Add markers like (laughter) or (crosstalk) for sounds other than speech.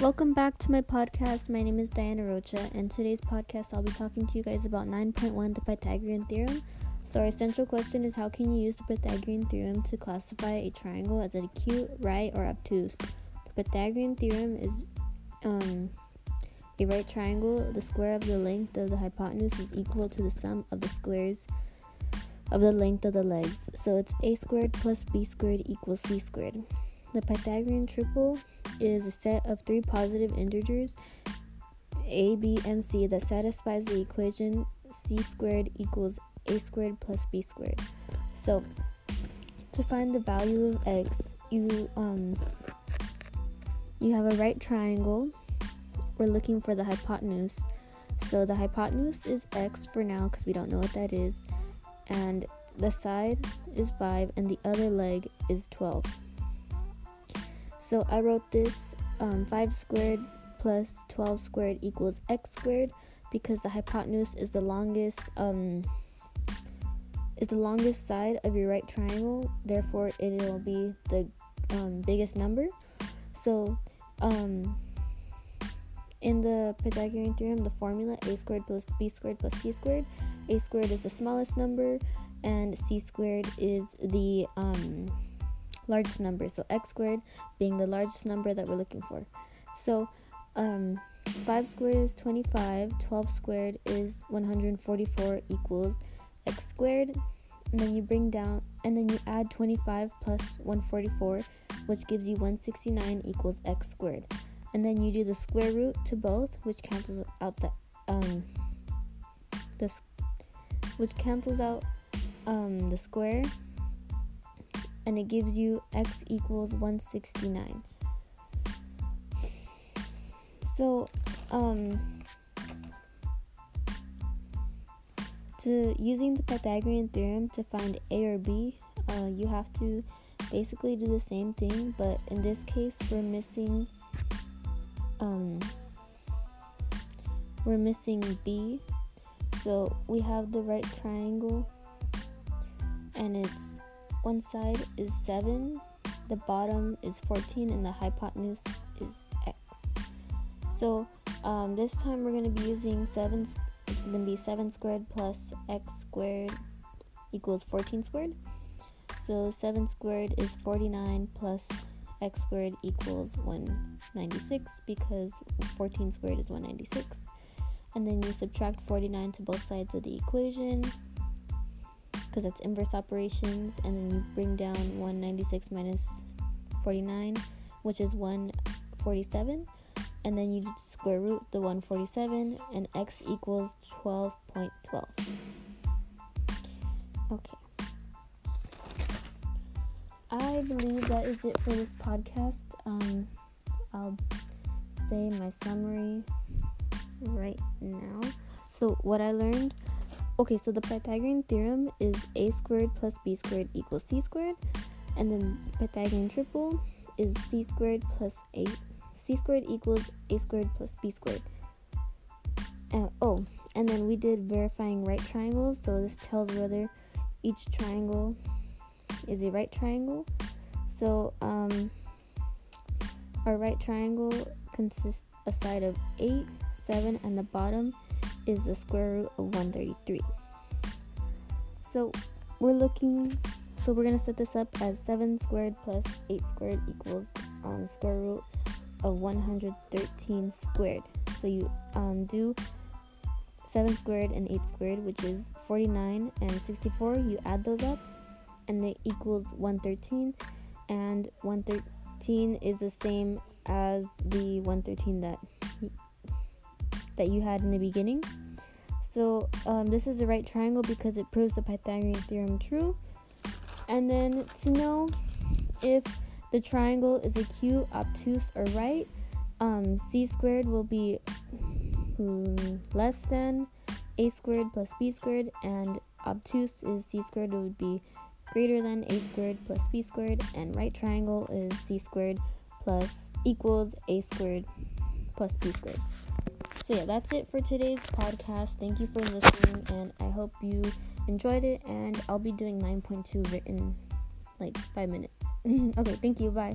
Welcome back to my podcast. My name is Diana Rocha, and today's podcast I'll be talking to you guys about 9.1 the Pythagorean theorem. So, our essential question is how can you use the Pythagorean theorem to classify a triangle as acute, right, or obtuse? The Pythagorean theorem is um, a right triangle. The square of the length of the hypotenuse is equal to the sum of the squares of the length of the legs. So, it's a squared plus b squared equals c squared. The Pythagorean triple is a set of three positive integers a, b, and c that satisfies the equation c squared equals a squared plus b squared. So, to find the value of x, you um you have a right triangle. We're looking for the hypotenuse. So the hypotenuse is x for now because we don't know what that is, and the side is 5 and the other leg is 12. So I wrote this um, 5 squared plus 12 squared equals x squared because the hypotenuse is the longest um, is the longest side of your right triangle. Therefore it will be the um, biggest number. So um, in the Pythagorean theorem the formula a squared plus b squared plus c squared a squared is the smallest number and c squared is the um, largest number. So x squared being the largest number that we're looking for. So um, 5 squared is 25, 12 squared is 144 equals x squared. And then you bring down, and then you add 25 plus 144, which gives you 169 equals x squared. And then you do the square root to both, which cancels out the um, this, which cancels out um, the square and it gives you x equals 169. So, um, to using the Pythagorean theorem to find a or b, uh, you have to basically do the same thing, but in this case, we're missing um, we're missing b. So we have the right triangle, and it's one side is 7, the bottom is 14, and the hypotenuse is x. So um, this time we're going to be using 7, it's going to be 7 squared plus x squared equals 14 squared. So 7 squared is 49 plus x squared equals 196 because 14 squared is 196. And then you subtract 49 to both sides of the equation because that's inverse operations, and then you bring down 196 minus 49, which is 147, and then you square root the 147, and x equals 12.12. Okay. I believe that is it for this podcast. Um, I'll say my summary right now. So, what I learned Okay, so the Pythagorean theorem is a squared plus b squared equals c squared, and then Pythagorean triple is c squared plus a c squared equals a squared plus b squared. And, oh, and then we did verifying right triangles, so this tells whether each triangle is a right triangle. So um, our right triangle consists a side of 8, 7, and the bottom is the square root of 133. So we're looking, so we're gonna set this up as 7 squared plus 8 squared equals um, square root of 113 squared. So you um, do 7 squared and 8 squared, which is 49 and 64. You add those up, and it equals 113. And 113 is the same as the 113 that that you had in the beginning. So um, this is the right triangle because it proves the Pythagorean theorem true. And then to know if the triangle is acute, obtuse, or right, um, c squared will be less than a squared plus b squared, and obtuse is c squared would be greater than a squared plus b squared, and right triangle is c squared plus equals a squared plus b squared. So, yeah, that's it for today's podcast. Thank you for listening, and I hope you enjoyed it. And I'll be doing 9.2 written like five minutes. (laughs) okay, thank you. Bye.